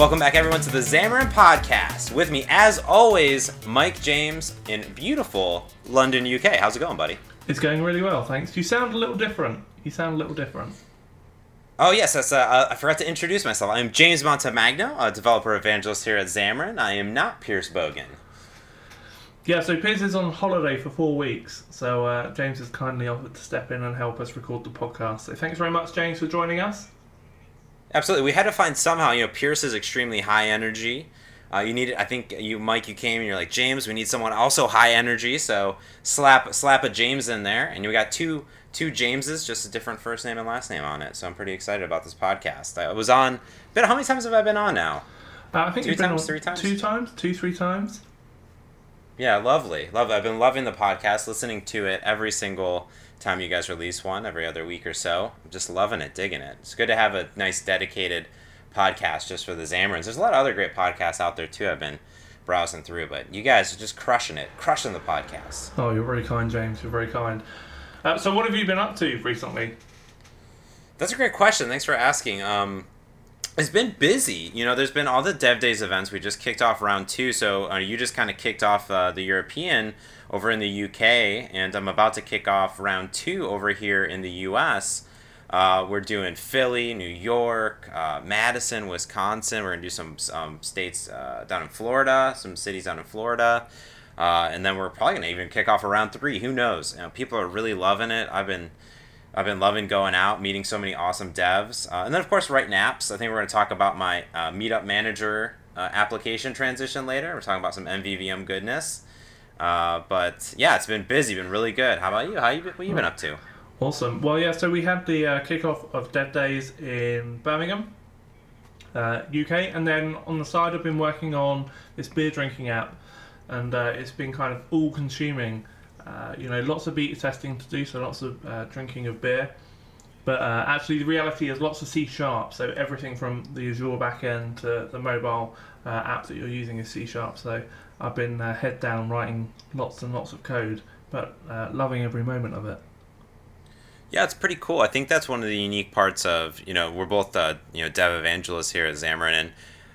Welcome back, everyone, to the Xamarin Podcast. With me, as always, Mike James in beautiful London, UK. How's it going, buddy? It's going really well, thanks. You sound a little different. You sound a little different. Oh yes, that's, uh, uh, I forgot to introduce myself. I'm James Montemagno, a developer evangelist here at Xamarin. I am not Pierce Bogan. Yeah, so Pierce is on holiday for four weeks, so uh, James has kindly offered to step in and help us record the podcast. So thanks very much, James, for joining us. Absolutely, we had to find somehow. You know, Pierce is extremely high energy. Uh, you need, I think you, Mike, you came and you're like James. We need someone also high energy. So slap slap a James in there, and we got two two Jameses, just a different first name and last name on it. So I'm pretty excited about this podcast. I was on. But how many times have I been on now? Uh, I think Two times, three times? two times, two, three times. Yeah, lovely, lovely. I've been loving the podcast, listening to it every single time you guys release one, every other week or so. I'm just loving it, digging it. It's good to have a nice dedicated podcast just for the Xamarins. There's a lot of other great podcasts out there too. I've been browsing through, but you guys are just crushing it, crushing the podcast. Oh, you're very kind, James. You're very kind. Uh, so, what have you been up to recently? That's a great question. Thanks for asking. Um, it's been busy. You know, there's been all the Dev Days events. We just kicked off round two, so uh, you just kind of kicked off uh, the European over in the UK, and I'm about to kick off round two over here in the US. Uh, we're doing Philly, New York, uh, Madison, Wisconsin. We're gonna do some um, states uh, down in Florida, some cities down in Florida, uh, and then we're probably gonna even kick off around three. Who knows? You know, people are really loving it. I've been I've been loving going out, meeting so many awesome devs, uh, and then of course writing apps. I think we're going to talk about my uh, Meetup Manager uh, application transition later. We're talking about some MVVM goodness, uh, but yeah, it's been busy, been really good. How about you? How you been, what you been up to? Awesome. Well, yeah, so we had the uh, kickoff of Dev Days in Birmingham, uh, UK, and then on the side, I've been working on this beer drinking app, and uh, it's been kind of all consuming. Uh, you know, lots of beta testing to do, so lots of uh, drinking of beer. But uh, actually, the reality is lots of C sharp, so everything from the Azure backend to the mobile uh, app that you're using is C sharp. So I've been uh, head down writing lots and lots of code, but loving every moment of it. Yeah, it's pretty cool. I think that's one of the unique parts of you know we're both you know dev evangelists here at Xamarin, and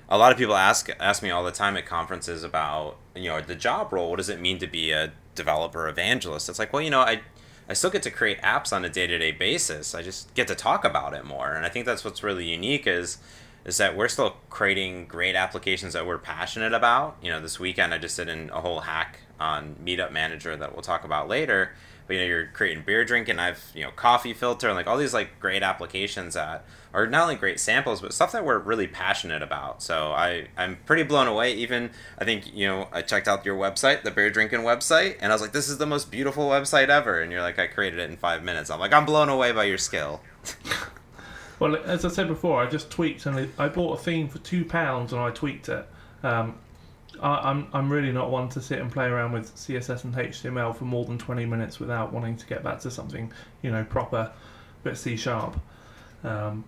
a lot of people ask ask me all the time at conferences about you know the job role. What does it mean to be a developer evangelist? It's like well you know I I still get to create apps on a day to day basis. I just get to talk about it more, and I think that's what's really unique is is that we're still creating great applications that we're passionate about. You know, this weekend I just did in a whole hack on Meetup Manager that we'll talk about later. But you know, you're creating beer drinking. I've you know coffee filter and like all these like great applications that are not only great samples but stuff that we're really passionate about. So I I'm pretty blown away. Even I think you know I checked out your website, the beer drinking website, and I was like, this is the most beautiful website ever. And you're like, I created it in five minutes. I'm like, I'm blown away by your skill. Well, as I said before, I just tweaked and I bought a theme for two pounds and I tweaked it. Um, I, I'm I'm really not one to sit and play around with CSS and HTML for more than twenty minutes without wanting to get back to something you know proper, but C sharp. Um,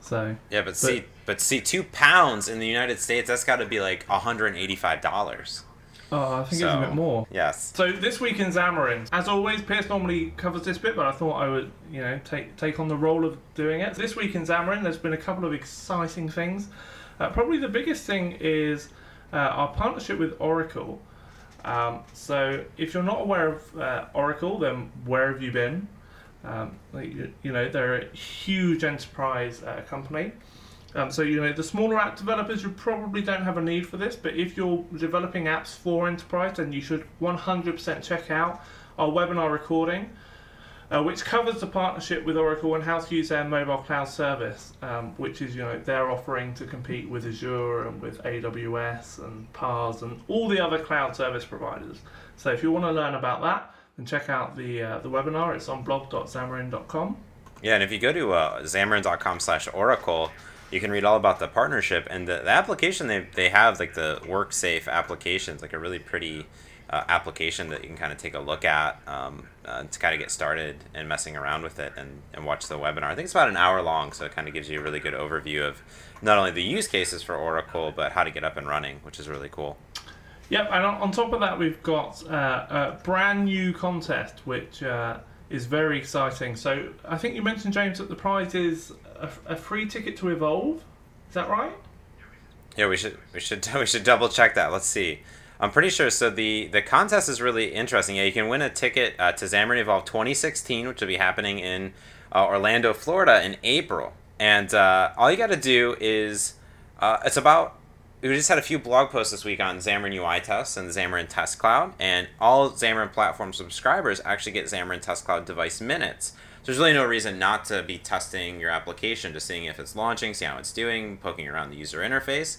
so Yeah, but see, but see, two pounds in the United States, that's got to be like 185 dollars. oh, I think it's a bit more. Yes. So this week in Xamarin, as always, Pierce normally covers this bit, but I thought I would, you know, take take on the role of doing it. This week in Xamarin, there's been a couple of exciting things. Uh, probably the biggest thing is uh, our partnership with Oracle. Um, so if you're not aware of uh, Oracle, then where have you been? Um, you, you know, they're a huge enterprise uh, company. Um, so you know the smaller app developers you probably don't have a need for this, but if you're developing apps for enterprise, then you should 100% check out our webinar recording, uh, which covers the partnership with Oracle and how to use their mobile cloud service, um, which is you know their offering to compete with Azure and with AWS and PaaS and all the other cloud service providers. So if you want to learn about that, then check out the uh, the webinar. It's on blog.xamarin.com. Yeah, and if you go to uh, xamarin.com slash oracle, you can read all about the partnership and the, the application they, they have, like the WorkSafe applications, like a really pretty uh, application that you can kind of take a look at um, uh, to kind of get started and messing around with it and, and watch the webinar. I think it's about an hour long, so it kind of gives you a really good overview of not only the use cases for Oracle, but how to get up and running, which is really cool. Yep, and on on top of that, we've got uh, a brand new contest, which uh, is very exciting. So I think you mentioned, James, that the prize is a, a free ticket to Evolve. Is that right? Yeah, we should we should we should double check that. Let's see. I'm pretty sure. So the the contest is really interesting. Yeah, you can win a ticket uh, to Xamarin Evolve 2016, which will be happening in uh, Orlando, Florida, in April. And uh, all you got to do is uh, it's about. We just had a few blog posts this week on Xamarin UI tests and Xamarin Test Cloud, and all Xamarin platform subscribers actually get Xamarin Test Cloud device minutes. So there's really no reason not to be testing your application, just seeing if it's launching, see how it's doing, poking around the user interface.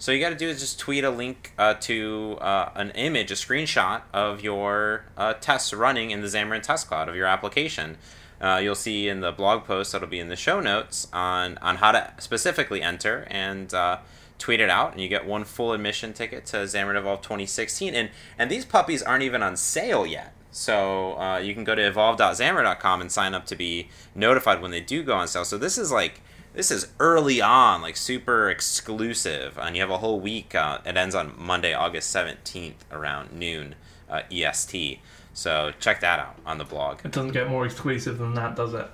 So you got to do is just tweet a link uh, to uh, an image, a screenshot of your uh, tests running in the Xamarin Test Cloud of your application. Uh, you'll see in the blog post that'll be in the show notes on, on how to specifically enter and uh, tweet it out, and you get one full admission ticket to Xamarin Evolve 2016. And and these puppies aren't even on sale yet. So uh, you can go to evolve.xamarin.com and sign up to be notified when they do go on sale. So this is like this is early on, like super exclusive, and you have a whole week. Uh, it ends on Monday, August 17th, around noon uh, EST. So check that out on the blog. It doesn't get more exclusive than that, does it?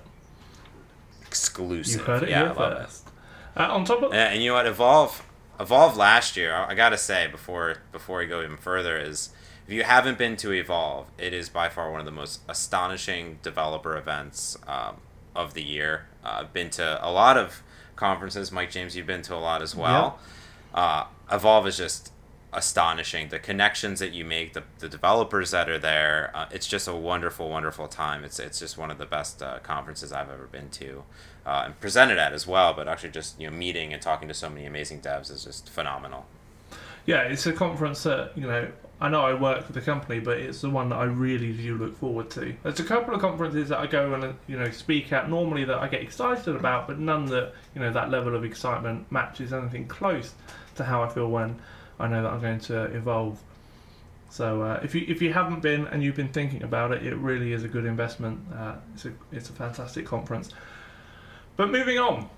Exclusive. You heard it yeah, here first. Uh, on top of And, and you know what? Evolve, Evolve last year. I, I gotta say before before we go even further is if you haven't been to Evolve, it is by far one of the most astonishing developer events um, of the year. Uh, I've been to a lot of conferences. Mike James, you've been to a lot as well. Uh, Evolve is just astonishing. The connections that you make, the, the developers that are there, uh, it's just a wonderful, wonderful time. It's it's just one of the best uh, conferences I've ever been to, uh, and presented at as well. But actually, just you know, meeting and talking to so many amazing devs is just phenomenal. yeah, it's a conference that you know. I know I work for the company, but it's the one that I really do look forward to. There's a couple of conferences that I go and you know speak at normally that I get excited about, but none that you know that level of excitement matches anything close to how I feel when I know that I'm going to evolve. So uh, if you if you haven't been and you've been thinking about it, it really is a good investment. Uh, it's a it's a fantastic conference. But moving on,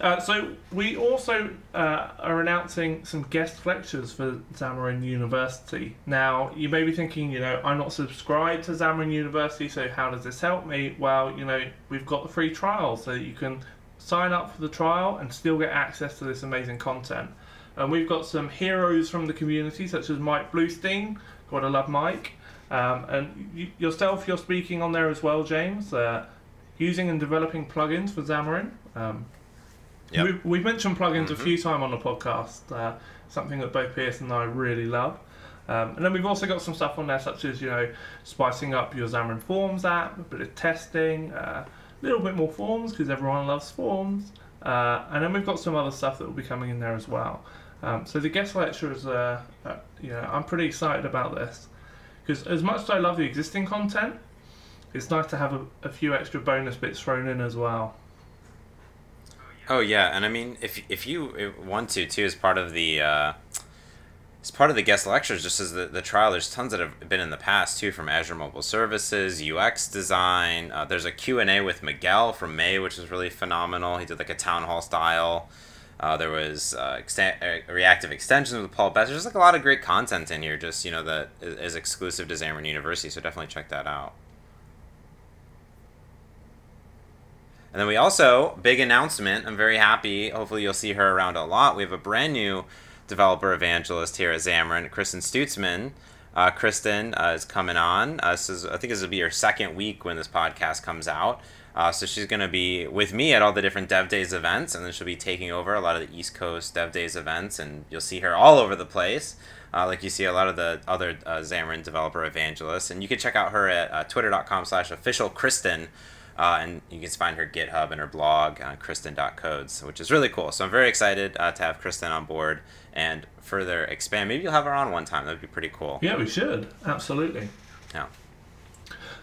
uh, so we also uh, are announcing some guest lectures for Xamarin University. Now you may be thinking, you know, I'm not subscribed to Xamarin University, so how does this help me? Well, you know, we've got the free trial, so you can sign up for the trial and still get access to this amazing content. And we've got some heroes from the community, such as Mike Bluestein. Gotta love Mike. Um, and you, yourself, you're speaking on there as well, James. Uh, using and developing plugins for Xamarin. Um, Yep. We've, we've mentioned plugins a Mhm. few times on the podcast, uh, something that both Pierce and I really love. Um, and then we've also got some stuff on there, such as you know, spicing up your Xamarin Forms app, a bit of testing, uh, a little bit more forms because everyone loves forms. Uh, and then we've got some other stuff that will be coming in there as well. Um, so the guest lecturers, uh, uh, you know, I'm pretty excited about this because as much as I love the existing content, it's nice to have a, a few extra bonus bits thrown in as well. Oh yeah, and I mean, if if you want to too, as part of the uh, as part of the guest lectures, just as the, the trial, there's tons that have been in the past too, from Azure Mobile Services, UX design. Uh, there's a Q and A with Miguel from May, which is really phenomenal. He did like a town hall style. Uh, there was uh, exten- uh, reactive extensions with Paul Betts. There's like a lot of great content in here, just you know that is exclusive to Xamarin University. So definitely check that out. And then we also, big announcement. I'm very happy. Hopefully, you'll see her around a lot. We have a brand new developer evangelist here at Xamarin, Kristen Stutzman. Uh, Kristen uh, is coming on. Uh, this is, I think this will be her second week when this podcast comes out. Uh, so she's going to be with me at all the different Dev Days events, and then she'll be taking over a lot of the East Coast Dev Days events, and you'll see her all over the place. Uh, like you see a lot of the other uh, Xamarin developer evangelists, and you can check out her at uh, twitter.com slash official Kristen, uh, and you can find her GitHub and her blog, uh, kristen.codes, which is really cool. So I'm very excited uh, to have Kristen on board and further expand. Maybe you'll have her on one time. That would be pretty cool. Yeah, we should absolutely. Yeah.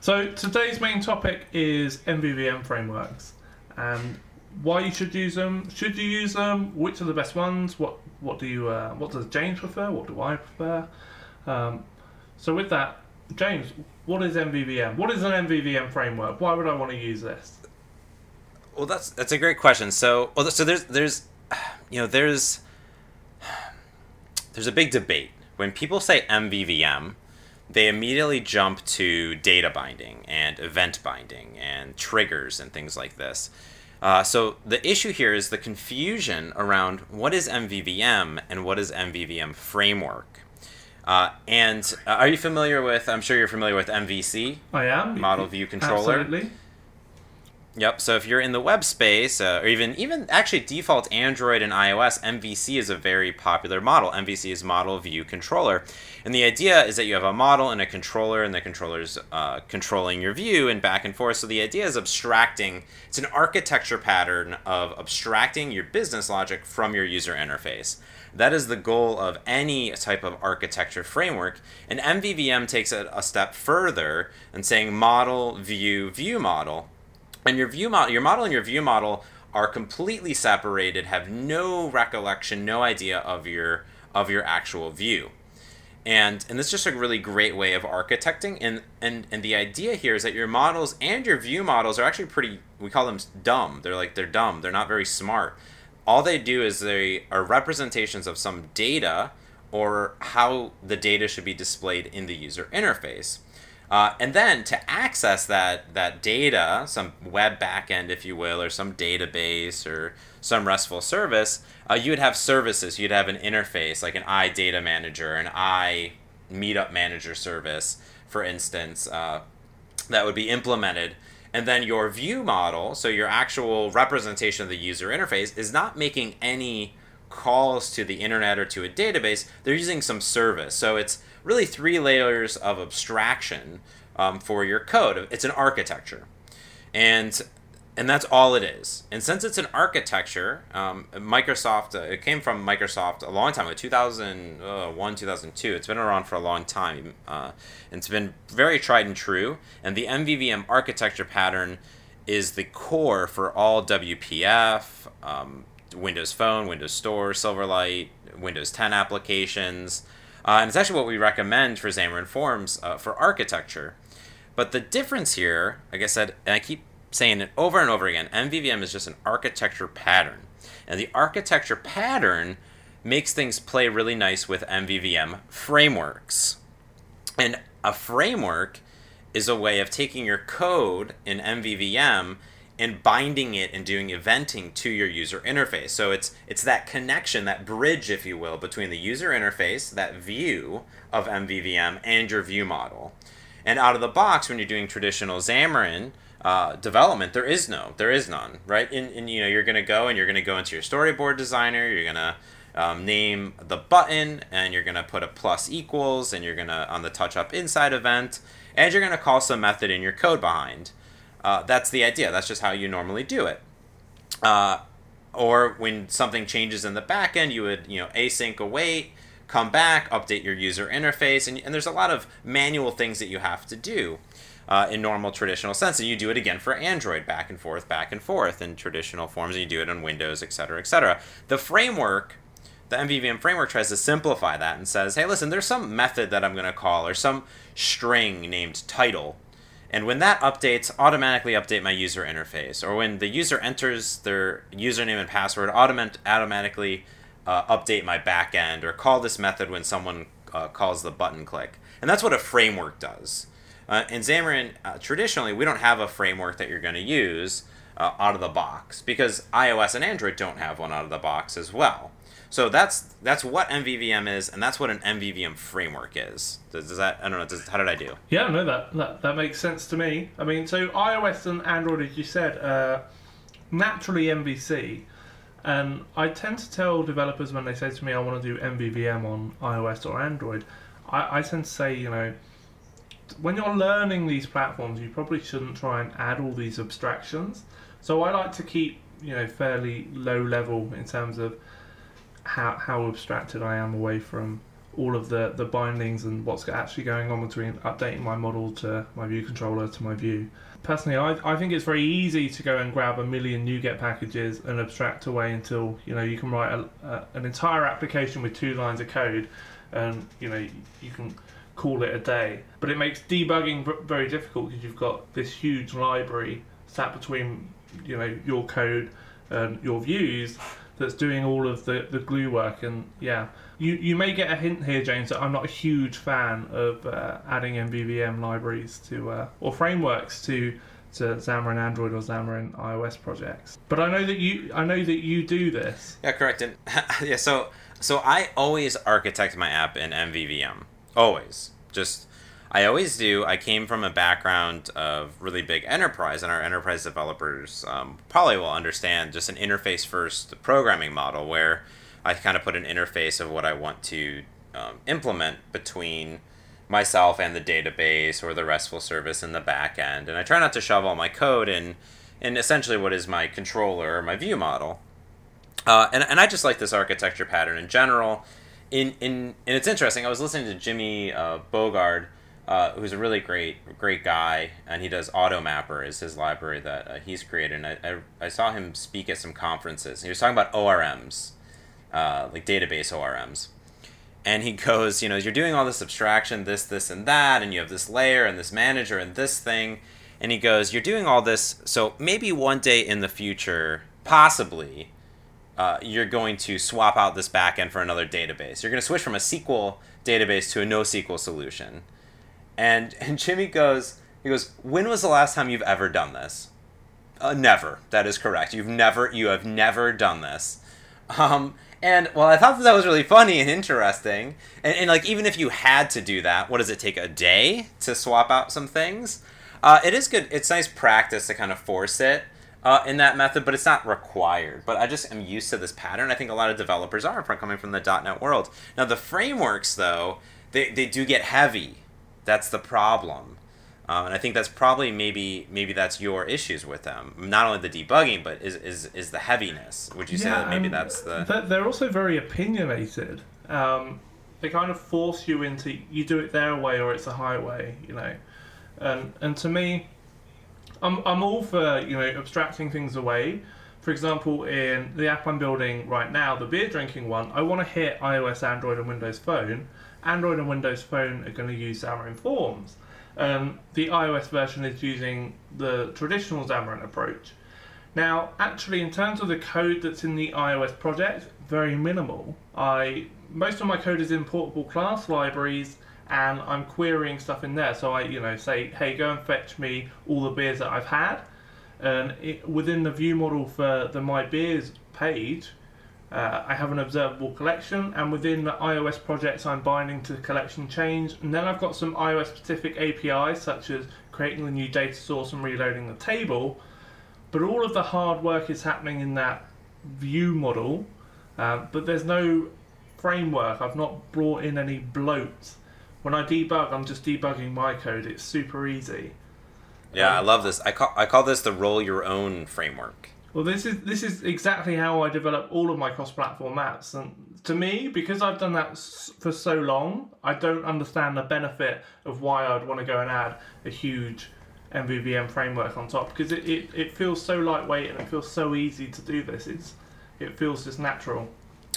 So today's main topic is MVVM frameworks and why you should use them. Should you use them? Which are the best ones? What what do you uh, what does James prefer? What do I prefer? Um, so with that, James, what is MVVM? What is an MVVM framework? Why would I want to use this? Well, that's that's a great question. So, well, so there's there's, you know, there's there's a big debate when people say MVVM, they immediately jump to data binding and event binding and triggers and things like this. Uh, so the issue here is the confusion around what is MVVM and what is MVVM framework. Uh, and uh, are you familiar with? I'm sure you're familiar with MVC. I am model view controller. Absolutely. Yep. So if you're in the web space, uh, or even even actually default Android and iOS, MVC is a very popular model. MVC is Model View Controller, and the idea is that you have a model and a controller, and the controller's uh, controlling your view and back and forth. So the idea is abstracting. It's an architecture pattern of abstracting your business logic from your user interface. That is the goal of any type of architecture framework. And MVVM takes it a step further and saying model, view, view model. And your view model your model and your view model are completely separated have no recollection no idea of your of your actual view. And and this is just a really great way of architecting. And and and the idea here is that your models and your view models are actually pretty we call them dumb. They're like they're dumb. They're not very smart all they do is they are representations of some data or how the data should be displayed in the user interface uh, and then to access that that data, some web backend, if you will, or some database or some RESTful service, uh, you would have services. You'd have an interface like an iData Manager, an i Meetup Manager service, for instance, uh, that would be implemented. And then your view model, so your actual representation of the user interface, is not making any calls to the internet or to a database. They're using some service. So it's really three layers of abstraction um, for your code. It's an architecture, and and that's all it is. And since it's an architecture, um, Microsoft uh, it came from Microsoft a long time ago, 2001, 2002. It's been around for a long time. Uh, it's been very tried and true. And the MVVM architecture pattern is the core for all WPF, um, Windows Phone, Windows Store, Silverlight, Windows 10 applications. Uh, and it's actually what we recommend for Xamarin Forms uh, for architecture. But the difference here, like I said, and I keep saying it over and over again, MVVM is just an architecture pattern. And the architecture pattern makes things play really nice with MVVM frameworks. And a framework is a way of taking your code in MVVM and binding it and doing eventing to your user interface. So it's it's that connection, that bridge, if you will, between the user interface, that view of MVVM, and your view model. And out of the box, when you're doing traditional Xamarin uh, development, there is no, there is none, right? And, and you know you're gonna go and you're gonna go into your storyboard designer, you're gonna um, name the button, and you're gonna put a plus equals, and you're gonna on the touch up inside event, and you're gonna call some method in your code behind. Uh, that's the idea. That's just how you normally do it. Uh, or when something changes in the backend, you would you know async await, come back, update your user interface, and, and there's a lot of manual things that you have to do. Uh, in normal traditional sense, and you do it again for Android, back and forth, back and forth in traditional forms, and you do it on Windows, et cetera, et cetera. The framework, the MVVM framework, tries to simplify that and says, "Hey, listen, there's some method that I'm going to call, or some string named title and when that updates, automatically update my user interface. Or when the user enters their username and password, automat- automatically uh, update my backend or call this method when someone uh, calls the button click. And that's what a framework does. Uh, in Xamarin, uh, traditionally, we don't have a framework that you're going to use uh, out of the box because iOS and Android don't have one out of the box as well. So that's that's what MVVM is, and that's what an MVVM framework is. Does, does that I don't know? Does, how did I do? Yeah, no, that, that that makes sense to me. I mean, so iOS and Android, as you said, naturally MVC, and I tend to tell developers when they say to me, "I want to do MVVM on iOS or Android," I, I tend to say, you know, when you're learning these platforms, you probably shouldn't try and add all these abstractions. So I like to keep, you know, fairly low level in terms of how how abstracted I am away from all of the, the bindings and what's actually going on between updating my model to my view controller to my view. Personally, I, I think it's very easy to go and grab a million NuGet packages and abstract away until you know you can write a, a, an entire application with two lines of code, and you know you can call it a day. But it makes debugging very difficult because you've got this huge library sat between you know your code and your views that's doing all of the, the glue work. And yeah, you, you may get a hint here, James, that I'm not a huge fan of uh, adding MVVM libraries to uh, or frameworks to to Xamarin Android or Xamarin iOS projects. But I know that you I know that you do this. Yeah, correct. And yeah, so so I always architect my app in MVVM. Always. Just I always do. I came from a background of really big enterprise, and our enterprise developers um, probably will understand just an interface first programming model where I kind of put an interface of what I want to um, implement between myself and the database or the RESTful service in the back end. And I try not to shove all my code in, in essentially what is my controller or my view model. Uh, and, and I just like this architecture pattern in general. In, in, and it's interesting, I was listening to Jimmy uh, Bogard uh, who's a really great great guy, and he does AutoMapper is his library that uh, he's created. And I, I, I, saw him speak at some conferences. He was talking about ORMs, uh, like database ORMs. And he goes, you know, you're doing all this abstraction, this, this, and that, and you have this layer and this manager and this thing. And he goes, you're doing all this, so maybe one day in the future, possibly, uh, you're going to swap out this backend for another database. You're going to switch from a SQL database to a NoSQL solution and and Jimmy goes, he goes, when was the last time you've ever done this? Uh, never. That is correct. You've never, you have never done this. Um, and well, I thought that, that was really funny and interesting. And, and like, even if you had to do that, what does it take a day to swap out some things? Uh, it is good. It's nice practice to kind of force it uh, in that method, but it's not required. But I just am used to this pattern. I think a lot of developers are from coming from the .NET world. Now the frameworks, though, they, they do get heavy that's the problem. Um, and I think that's probably maybe maybe that's your issues with them. Not only the debugging, but is is, is the heaviness. Would you yeah, say that maybe that's the? They're also very opinionated. Um, they kind of force you into you do it their way or it's a highway, you know. And and to me, I'm I'm all for you know abstracting things away. For example, in the app I'm building right now, the beer drinking one, I want to hit iOS, Android, and Windows Phone Android and Windows Phone are going to use Xamarin Forms. Um, the iOS version is using the traditional Xamarin approach. Now, actually, in terms of the code that's in the iOS project, very minimal. I most of my code is in portable class libraries, and I'm querying stuff in there. So I, you know, say, hey, go and fetch me all the beers that I've had. And it, within the view model for the My Beers page, uh, I have an observable collection, and within the iOS projects, I'm binding to the collection change. And then I've got some iOS specific APIs, such as creating the new data source and reloading the table. But all of the hard work is happening in that view model, uh, but there's no framework. I've not brought in any bloat. When I debug, I'm just debugging my code. It's super easy. Yeah, um, I love this. I call I call this the roll your own framework. Well, this is this is exactly how I develop all of my cross-platform apps, and to me, because I've done that for so long, I don't understand the benefit of why I'd want to go and add a huge MVVM framework on top because it, it, it feels so lightweight and it feels so easy to do this. It's it feels just natural.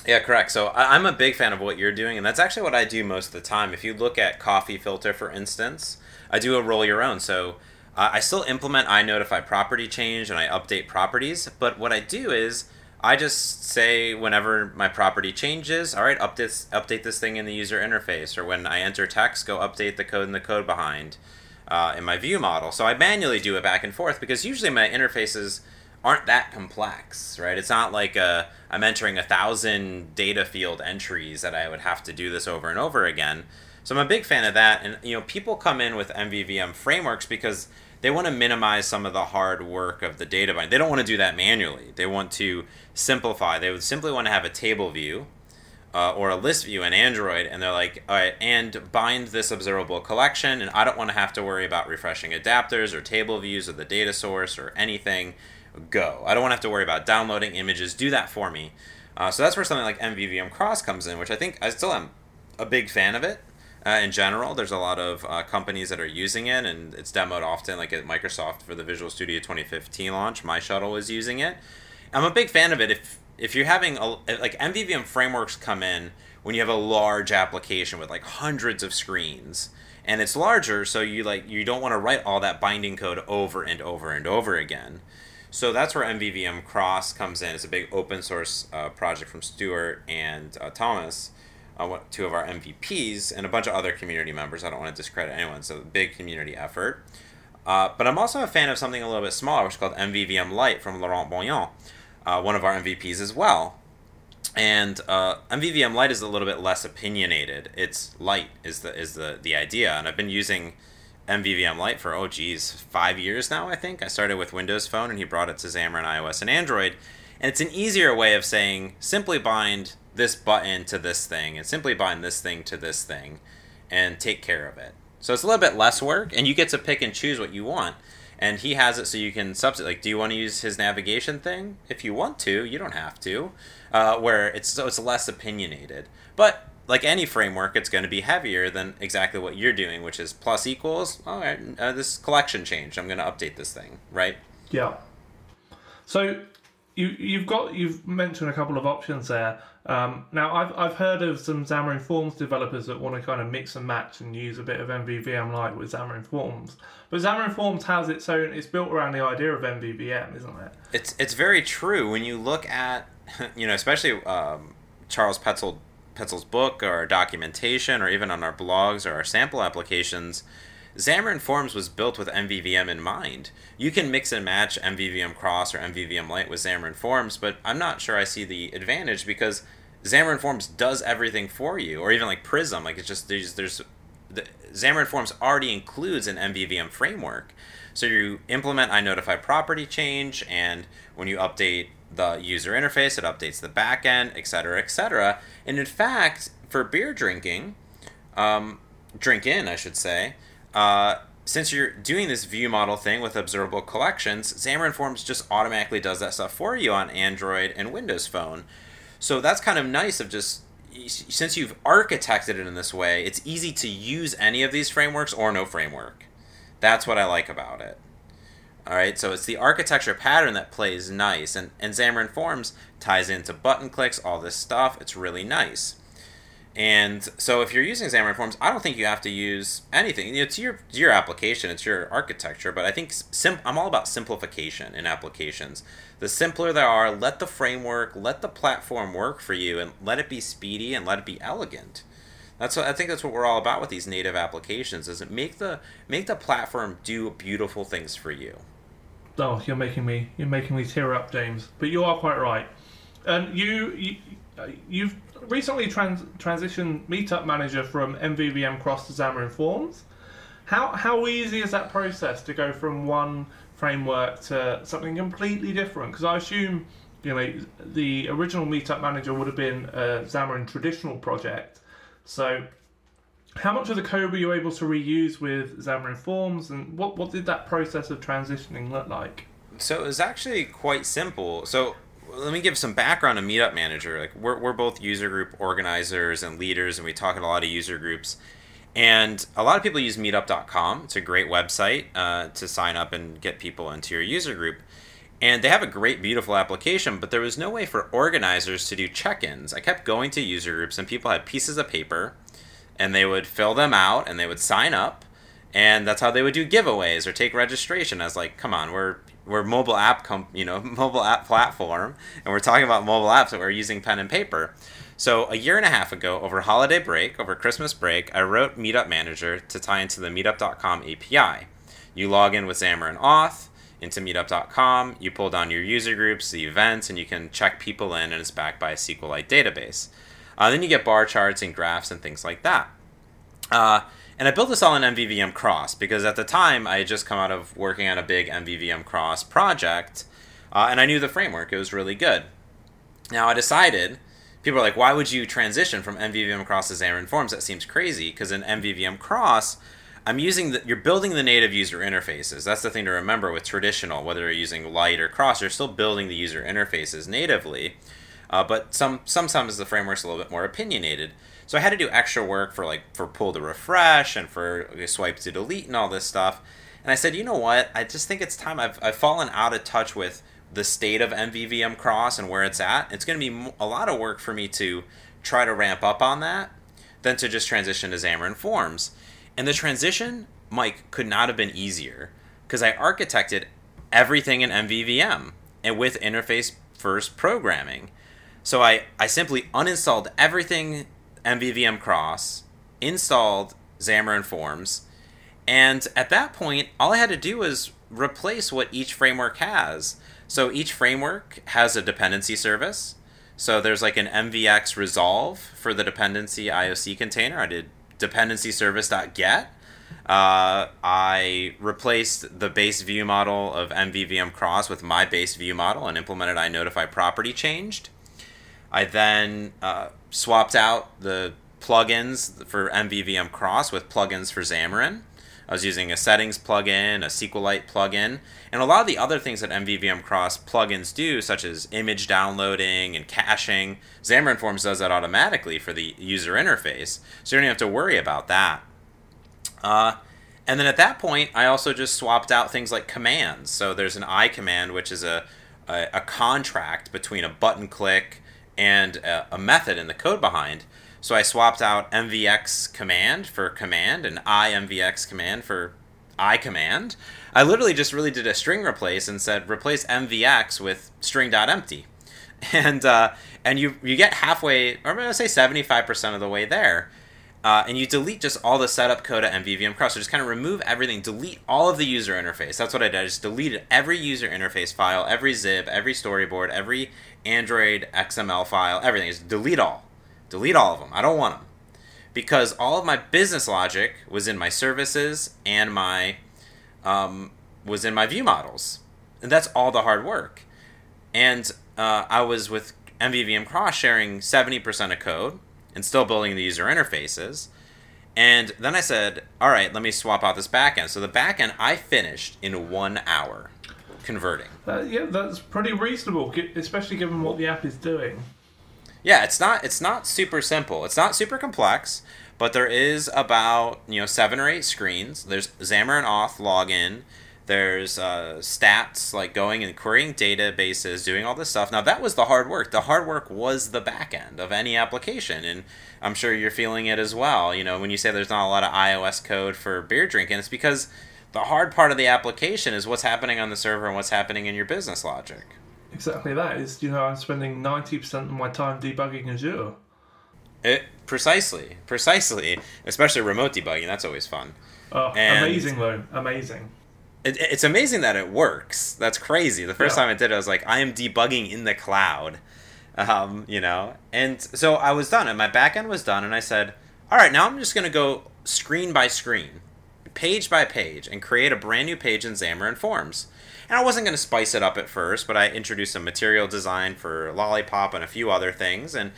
Yeah, correct. So I'm a big fan of what you're doing, and that's actually what I do most of the time. If you look at Coffee Filter, for instance, I do a roll your own. So I still implement I notify property change and I update properties, but what I do is I just say whenever my property changes, all right, update update this thing in the user interface, or when I enter text, go update the code in the code behind uh, in my view model. So I manually do it back and forth because usually my interfaces aren't that complex, right? It's not like a, uh, I'm entering a thousand data field entries that I would have to do this over and over again. So I'm a big fan of that. And you know, people come in with MVVM frameworks because they want to minimize some of the hard work of the data binding. They don't want to do that manually. They want to simplify. They would simply want to have a table view uh, or a list view in Android, and they're like, all right, and bind this observable collection, and I don't want to have to worry about refreshing adapters or table views or the data source or anything. Go. I don't want to have to worry about downloading images. Do that for me. Uh, so that's where something like MVVM Cross comes in, which I think I still am a big fan of it uh, in general. There's a lot of uh, companies that are using it, and it's demoed often, like at Microsoft for the Visual Studio 2015 launch. My Shuttle is using it. I'm a big fan of it. If if you're having a, like MVVM frameworks come in when you have a large application with like hundreds of screens and it's larger so you like you don't want to write all that binding code over and over and over again so that's where mvvm cross comes in it's a big open source uh, project from stuart and uh, thomas uh, two of our MVPs, and a bunch of other community members. I don't want to discredit anyone. So big community effort. Uh, but I'm also a fan of something a little bit smaller, which is called MVVM Light from Laurent Bugnion, uh, one of our MVPs as well. And uh, MVVM Light is a little bit less opinionated. It's light is the is the the idea, and I've been using MVVM Light for oh geez five years now. I think I started with Windows Phone, and he brought it to Xamarin iOS and Android. And it's an easier way of saying simply bind this button to this thing, and simply bind this thing to this thing, and take care of it. So it's a little bit less work, and you get to pick and choose what you want. And he has it so you can substitute. Like, do you want to use his navigation thing? If you want to, you don't have to. Uh, where it's so it's less opinionated, but like any framework, it's going to be heavier than exactly what you're doing, which is plus equals. All right, uh, this collection changed. I'm going to update this thing, right? Yeah. So you you've got you've mentioned a couple of options there. Um, now I've I've heard of some Xamarin Forms developers that want to kind of mix and match and use a bit of MVVM Light with Xamarin Forms. But Xamarin Forms has its own. It's built around the idea of MVVM, isn't it? It's it's very true when you look at you know especially um, Charles Petzold Petzold's book or documentation or even on our blogs or our sample applications Xamarin Forms was built with MVVM in mind. You can mix and match MVVM Cross or MVVM Light with Xamarin Forms, but I'm not sure I see the advantage because Xamarin Forms does everything for you, or even like Prism. Like it's just there's there's the, Xamarin Forms already includes an MVVM framework. So you implement iNotify property change, and when you update the user interface, it updates the backend, et cetera, et cetera. And in fact, for beer drinking, um, drink in, I should say, uh, since you're doing this view model thing with observable collections, Xamarin Forms just automatically does that stuff for you on Android and Windows Phone. So that's kind of nice of just since you've architected it in this way, it's easy to use any of these frameworks or no framework. That's what I like about it. All right, so it's the architecture pattern that plays nice, and, and Xamarin Forms ties into button clicks, all this stuff. It's really nice. And so if you're using Xamarin Forms, I don't think you have to use anything. It's your your application, it's your architecture, but I think sim- I'm all about simplification in applications. The simpler they are, let the framework, let the platform work for you and let it be speedy and let it be elegant. That's what I think that's what we're all about with these native applications is it make the make the platform do beautiful things for you. Oh, you're making me you're making me tear up, James. But you are quite right. And you, you uh, you've recently trans- transitioned Meetup Manager from MVVM Cross to Xamarin Forms. How how easy is that process to go from one framework to something completely different? Because I assume you know the original Meetup Manager would have been a Xamarin traditional project. So how much of the code were you able to reuse with Xamarin Forms, and what what did that process of transitioning look like? So it was actually quite simple. So let me give some background on Meetup Manager. Like we're we're both user group organizers and leaders, and we talk in a lot of user groups. And a lot of people use Meetup.com. It's a great website uh, to sign up and get people into your user group. And they have a great, beautiful application, but there was no way for organizers to do check-ins. I kept going to user groups, and people had pieces of paper, and they would fill them out, and they would sign up, and that's how they would do giveaways or take registration. I was like, come on, we're we're mobile app you know mobile app platform and we're talking about mobile apps that we're using pen and paper so a year and a half ago over holiday break over christmas break i wrote meetup manager to tie into the meetup.com api you log in with xamarin auth into meetup.com you pull down your user groups the events and you can check people in and it's backed by a sqlite database uh, then you get bar charts and graphs and things like that uh, and I built this all in MVVM Cross because at the time I had just come out of working on a big MVVM Cross project, uh, and I knew the framework. It was really good. Now I decided, people are like, why would you transition from MVVM Cross to Xamarin Forms? That seems crazy because in MVVM Cross, I'm using the, you're building the native user interfaces. That's the thing to remember with traditional, whether you're using light or Cross, you're still building the user interfaces natively. Uh, but some sometimes the framework's a little bit more opinionated. So I had to do extra work for like for pull to refresh and for swipe to delete and all this stuff. And I said, you know what? I just think it's time. I've, I've fallen out of touch with the state of MVVM Cross and where it's at. It's going to be a lot of work for me to try to ramp up on that than to just transition to Xamarin Forms. And the transition, Mike, could not have been easier because I architected everything in MVVM and with interface first programming. So I, I simply uninstalled everything MVVM Cross, installed Xamarin Forms, And at that point, all I had to do was replace what each framework has. So each framework has a dependency service. So there's like an MVX resolve for the dependency IOC container. I did dependency service.get. Uh, I replaced the base view model of MVVM cross with my base view model and implemented I notify property changed. I then uh, swapped out the plugins for MVVM cross with plugins for Xamarin. I was using a settings plugin, a SQLite plugin, and a lot of the other things that MVVM Cross plugins do, such as image downloading and caching. Xamarin Forms does that automatically for the user interface, so you don't have to worry about that. Uh, and then at that point, I also just swapped out things like commands. So there's an I command, which is a, a, a contract between a button click and a, a method in the code behind. So I swapped out MVX command for command and IMVX command for I command. I literally just really did a string replace and said replace MVX with string.empty. And uh, and you you get halfway, or I'm gonna say 75% of the way there. Uh, and you delete just all the setup code at MVVM cross. So just kind of remove everything, delete all of the user interface. That's what I did. I just deleted every user interface file, every zip, every storyboard, every Android XML file, everything. Just delete all. Delete all of them. I don't want them. Because all of my business logic was in my services and my um, was in my view models. And that's all the hard work. And uh, I was with MVVM Cross sharing 70% of code and still building the user interfaces. And then I said, all right, let me swap out this backend. So the backend I finished in one hour converting. Uh, yeah, that's pretty reasonable, especially given what the app is doing. Yeah, it's not it's not super simple. It's not super complex, but there is about you know seven or eight screens. There's Xamarin Auth login. There's uh, stats like going and querying databases, doing all this stuff. Now that was the hard work. The hard work was the back end of any application, and I'm sure you're feeling it as well. You know, when you say there's not a lot of iOS code for beer drinking, it's because the hard part of the application is what's happening on the server and what's happening in your business logic exactly that. Is you know I'm spending ninety percent of my time debugging Azure. It precisely, precisely, especially remote debugging. That's always fun. Oh, and amazing though, amazing. It, it's amazing that it works. That's crazy. The first yeah. time I did it, I was like, I am debugging in the cloud, um, you know. And so I was done, and my backend was done, and I said, all right, now I'm just gonna go screen by screen, page by page, and create a brand new page in Xamarin Forms. And I wasn't going to spice it up at first, but I introduced some material design for Lollipop and a few other things, and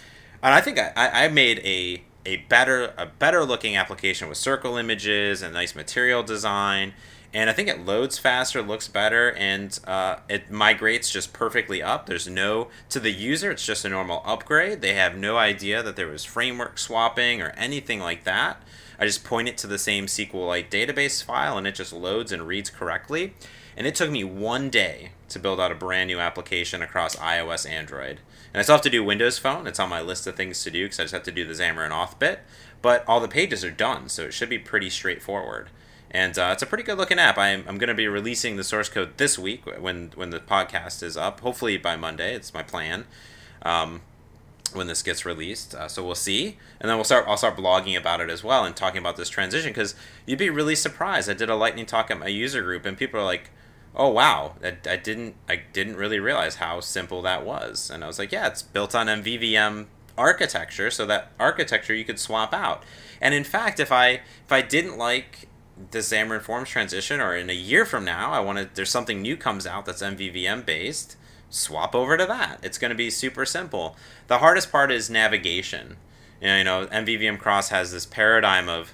and I think I, I made a a better a better looking application with circle images and nice material design. And I think it loads faster, looks better, and uh, it migrates just perfectly up. There's no to the user; it's just a normal upgrade. They have no idea that there was framework swapping or anything like that. I just point it to the same SQLite database file, and it just loads and reads correctly. And it took me one day to build out a brand new application across iOS, Android. And I still have to do Windows Phone. It's on my list of things to do because I just have to do the Xamarin Auth bit. But all the pages are done, so it should be pretty straightforward. And uh, it's a pretty good looking app. I'm, I'm going to be releasing the source code this week when, when the podcast is up. Hopefully by Monday. It's my plan. Um, when this gets released. Uh, so we'll see, and then we'll start. I'll start blogging about it as well and talking about this transition because you'd be really surprised. I did a lightning talk at my user group, and people are like, oh wow, I, I didn't I didn't really realize how simple that was. And I was like, yeah, it's built on MVVM architecture, so that architecture you could swap out. And in fact, if I if I didn't like the Xamarin Forms transition, or in a year from now, I want to there's something new comes out that's MVVM based, swap over to that. It's going to be super simple. The hardest part is navigation. You know, you know MVVM Cross has this paradigm of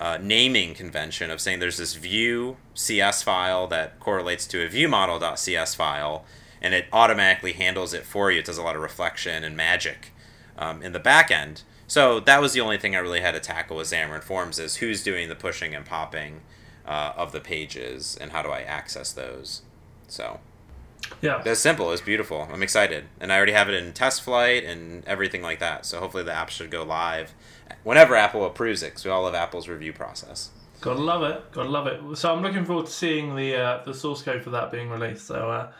uh, naming convention of saying there's this view CS file that correlates to a viewModel.cs file, and it automatically handles it for you. It does a lot of reflection and magic um, in the back end. So that was the only thing I really had to tackle with Xamarin Forms is who's doing the pushing and popping uh, of the pages and how do I access those. So yeah, that's simple. It's beautiful. I'm excited, and I already have it in test flight and everything like that. So hopefully the app should go live whenever Apple approves it, because we all love Apple's review process. Gotta love it. Gotta love it. So I'm looking forward to seeing the uh, the source code for that being released. So uh,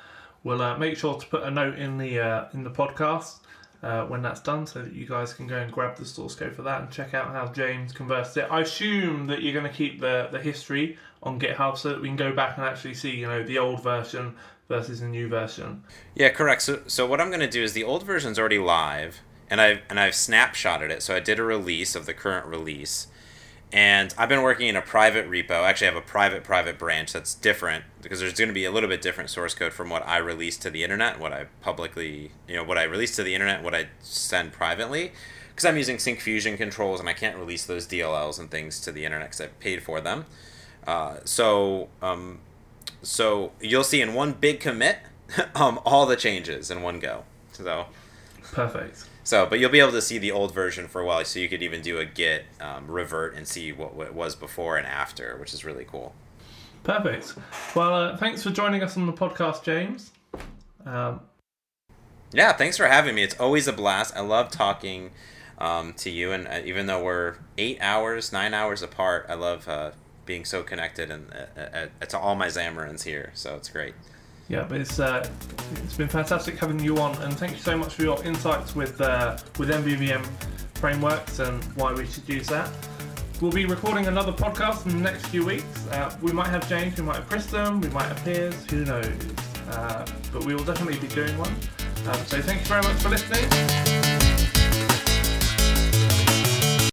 we'll uh, make sure to put a note in the uh, in the podcast uh, when that's done so that you guys can go and grab the source code for that and check out how James converts it. I assume that you're going to keep the, the history on GitHub so that we can go back and actually see, you know, the old version versus the new version. Yeah, correct. So, so what I'm going to do is the old version's already live, and I've and I've snapshotted it. So I did a release of the current release, and I've been working in a private repo. I actually, have a private private branch that's different because there's going to be a little bit different source code from what I release to the internet, what I publicly, you know, what I release to the internet, what I send privately. Because I'm using Syncfusion controls and I can't release those DLLs and things to the internet because I paid for them. Uh, so, um, so you'll see in one big commit, um, all the changes in one go. So perfect. So, but you'll be able to see the old version for a while, so you could even do a git um, revert and see what, what it was before and after, which is really cool. Perfect. Well, uh, thanks for joining us on the podcast, James. Um, yeah, thanks for having me. It's always a blast. I love talking um, to you, and uh, even though we're eight hours, nine hours apart, I love uh, being so connected and uh, uh, to all my Xamarin's here. So it's great. Yeah, but it's uh, it's been fantastic having you on, and thank you so much for your insights with uh, with MVVM frameworks and why we should use that. We'll be recording another podcast in the next few weeks. Uh, we might have James, we might have Kristen, we might have Pierce, who knows? Uh, but we will definitely be doing one. Um, so thank you very much for listening.